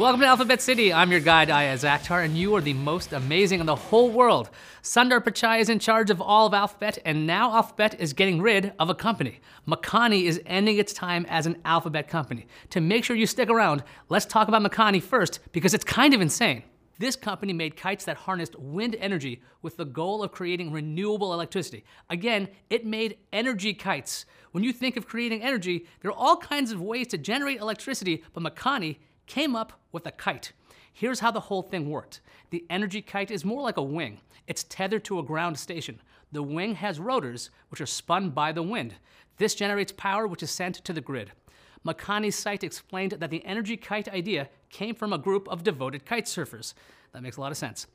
Welcome to Alphabet City. I'm your guide, Ayaz Akhtar, and you are the most amazing in the whole world. Sundar Pichai is in charge of all of Alphabet, and now Alphabet is getting rid of a company. Makani is ending its time as an Alphabet company. To make sure you stick around, let's talk about Makani first, because it's kind of insane. This company made kites that harnessed wind energy with the goal of creating renewable electricity. Again, it made energy kites. When you think of creating energy, there are all kinds of ways to generate electricity, but Makani came up with a kite. Here's how the whole thing worked. The energy kite is more like a wing. It's tethered to a ground station. The wing has rotors, which are spun by the wind. This generates power, which is sent to the grid. Makani's site explained that the energy kite idea came from a group of devoted kite surfers. That makes a lot of sense.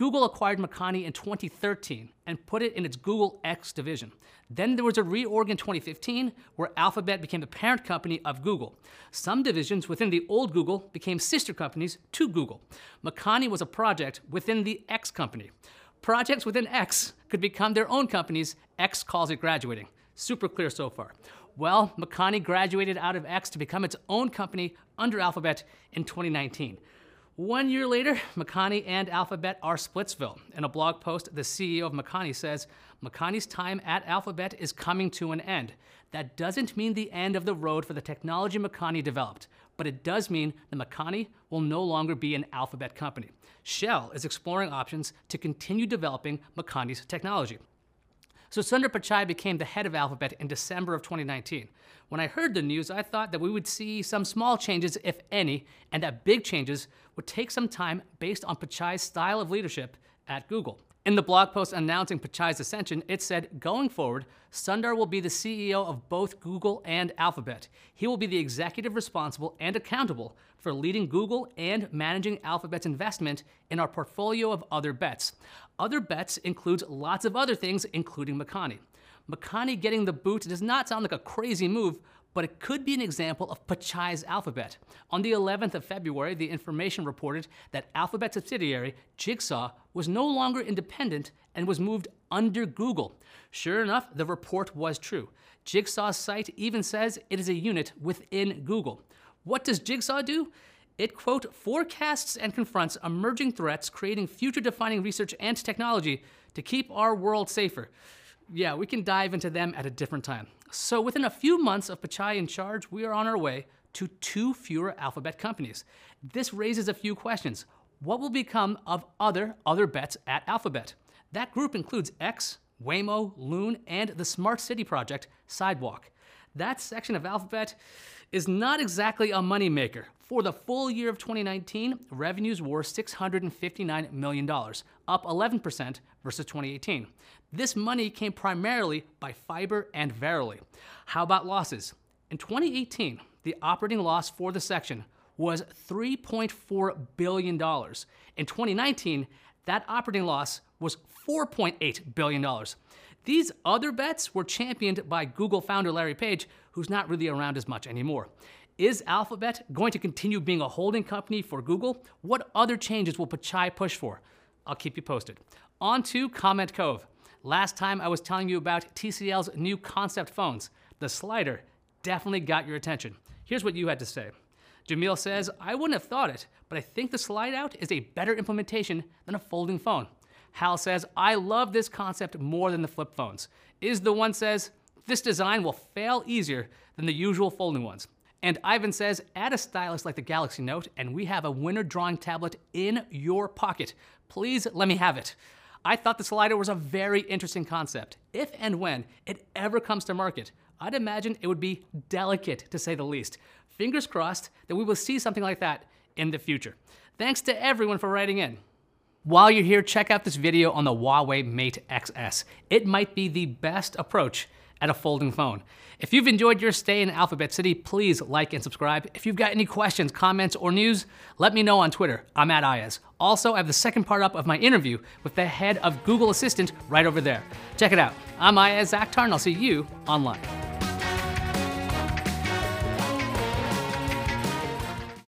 Google acquired Makani in 2013 and put it in its Google X division. Then there was a reorg in 2015 where Alphabet became the parent company of Google. Some divisions within the old Google became sister companies to Google. Makani was a project within the X company. Projects within X could become their own companies. X calls it graduating. Super clear so far. Well, Makani graduated out of X to become its own company under Alphabet in 2019. One year later, Makani and Alphabet are Splitsville. In a blog post, the CEO of Makani says, Makani's time at Alphabet is coming to an end. That doesn't mean the end of the road for the technology Makani developed, but it does mean that Makani will no longer be an Alphabet company. Shell is exploring options to continue developing Makani's technology. So Sundar Pichai became the head of Alphabet in December of 2019. When I heard the news, I thought that we would see some small changes, if any, and that big changes would take some time based on Pichai's style of leadership at Google. In the blog post announcing Pichai's ascension, it said, going forward, Sundar will be the CEO of both Google and Alphabet. He will be the executive responsible and accountable for leading Google and managing Alphabet's investment in our portfolio of other bets. Other bets includes lots of other things, including Makani. Makani getting the boot does not sound like a crazy move, but it could be an example of Pichai's Alphabet. On the 11th of February, the information reported that Alphabet subsidiary Jigsaw was no longer independent and was moved under Google. Sure enough, the report was true. Jigsaw's site even says it is a unit within Google. What does Jigsaw do? It, quote, forecasts and confronts emerging threats, creating future defining research and technology to keep our world safer. Yeah, we can dive into them at a different time. So within a few months of Pichai in charge, we are on our way to two fewer Alphabet companies. This raises a few questions. What will become of other other bets at Alphabet? That group includes X, Waymo, Loon, and the Smart City project, Sidewalk. That section of Alphabet is not exactly a moneymaker. For the full year of 2019, revenues were $659 million, up 11% versus 2018. This money came primarily by Fiber and Verily. How about losses? In 2018, the operating loss for the section was $3.4 billion. In 2019, that operating loss was $4.8 billion. These other bets were championed by Google founder Larry Page, who's not really around as much anymore. Is Alphabet going to continue being a holding company for Google? What other changes will Pichai push for? I'll keep you posted. On to Comment Cove. Last time I was telling you about TCL's new concept phones. The slider definitely got your attention. Here's what you had to say. Jamil says, I wouldn't have thought it, but I think the slide out is a better implementation than a folding phone. Hal says, I love this concept more than the flip phones. Is the one says, this design will fail easier than the usual folding ones. And Ivan says, add a stylus like the Galaxy Note, and we have a winner drawing tablet in your pocket. Please let me have it. I thought the slider was a very interesting concept. If and when it ever comes to market, I'd imagine it would be delicate to say the least. Fingers crossed that we will see something like that in the future. Thanks to everyone for writing in. While you're here, check out this video on the Huawei Mate XS. It might be the best approach at a folding phone. If you've enjoyed your stay in Alphabet City, please like and subscribe. If you've got any questions, comments, or news, let me know on Twitter. I'm at Ayaz. Also, I have the second part up of my interview with the head of Google Assistant right over there. Check it out. I'm Ayaz Akhtar, and I'll see you online.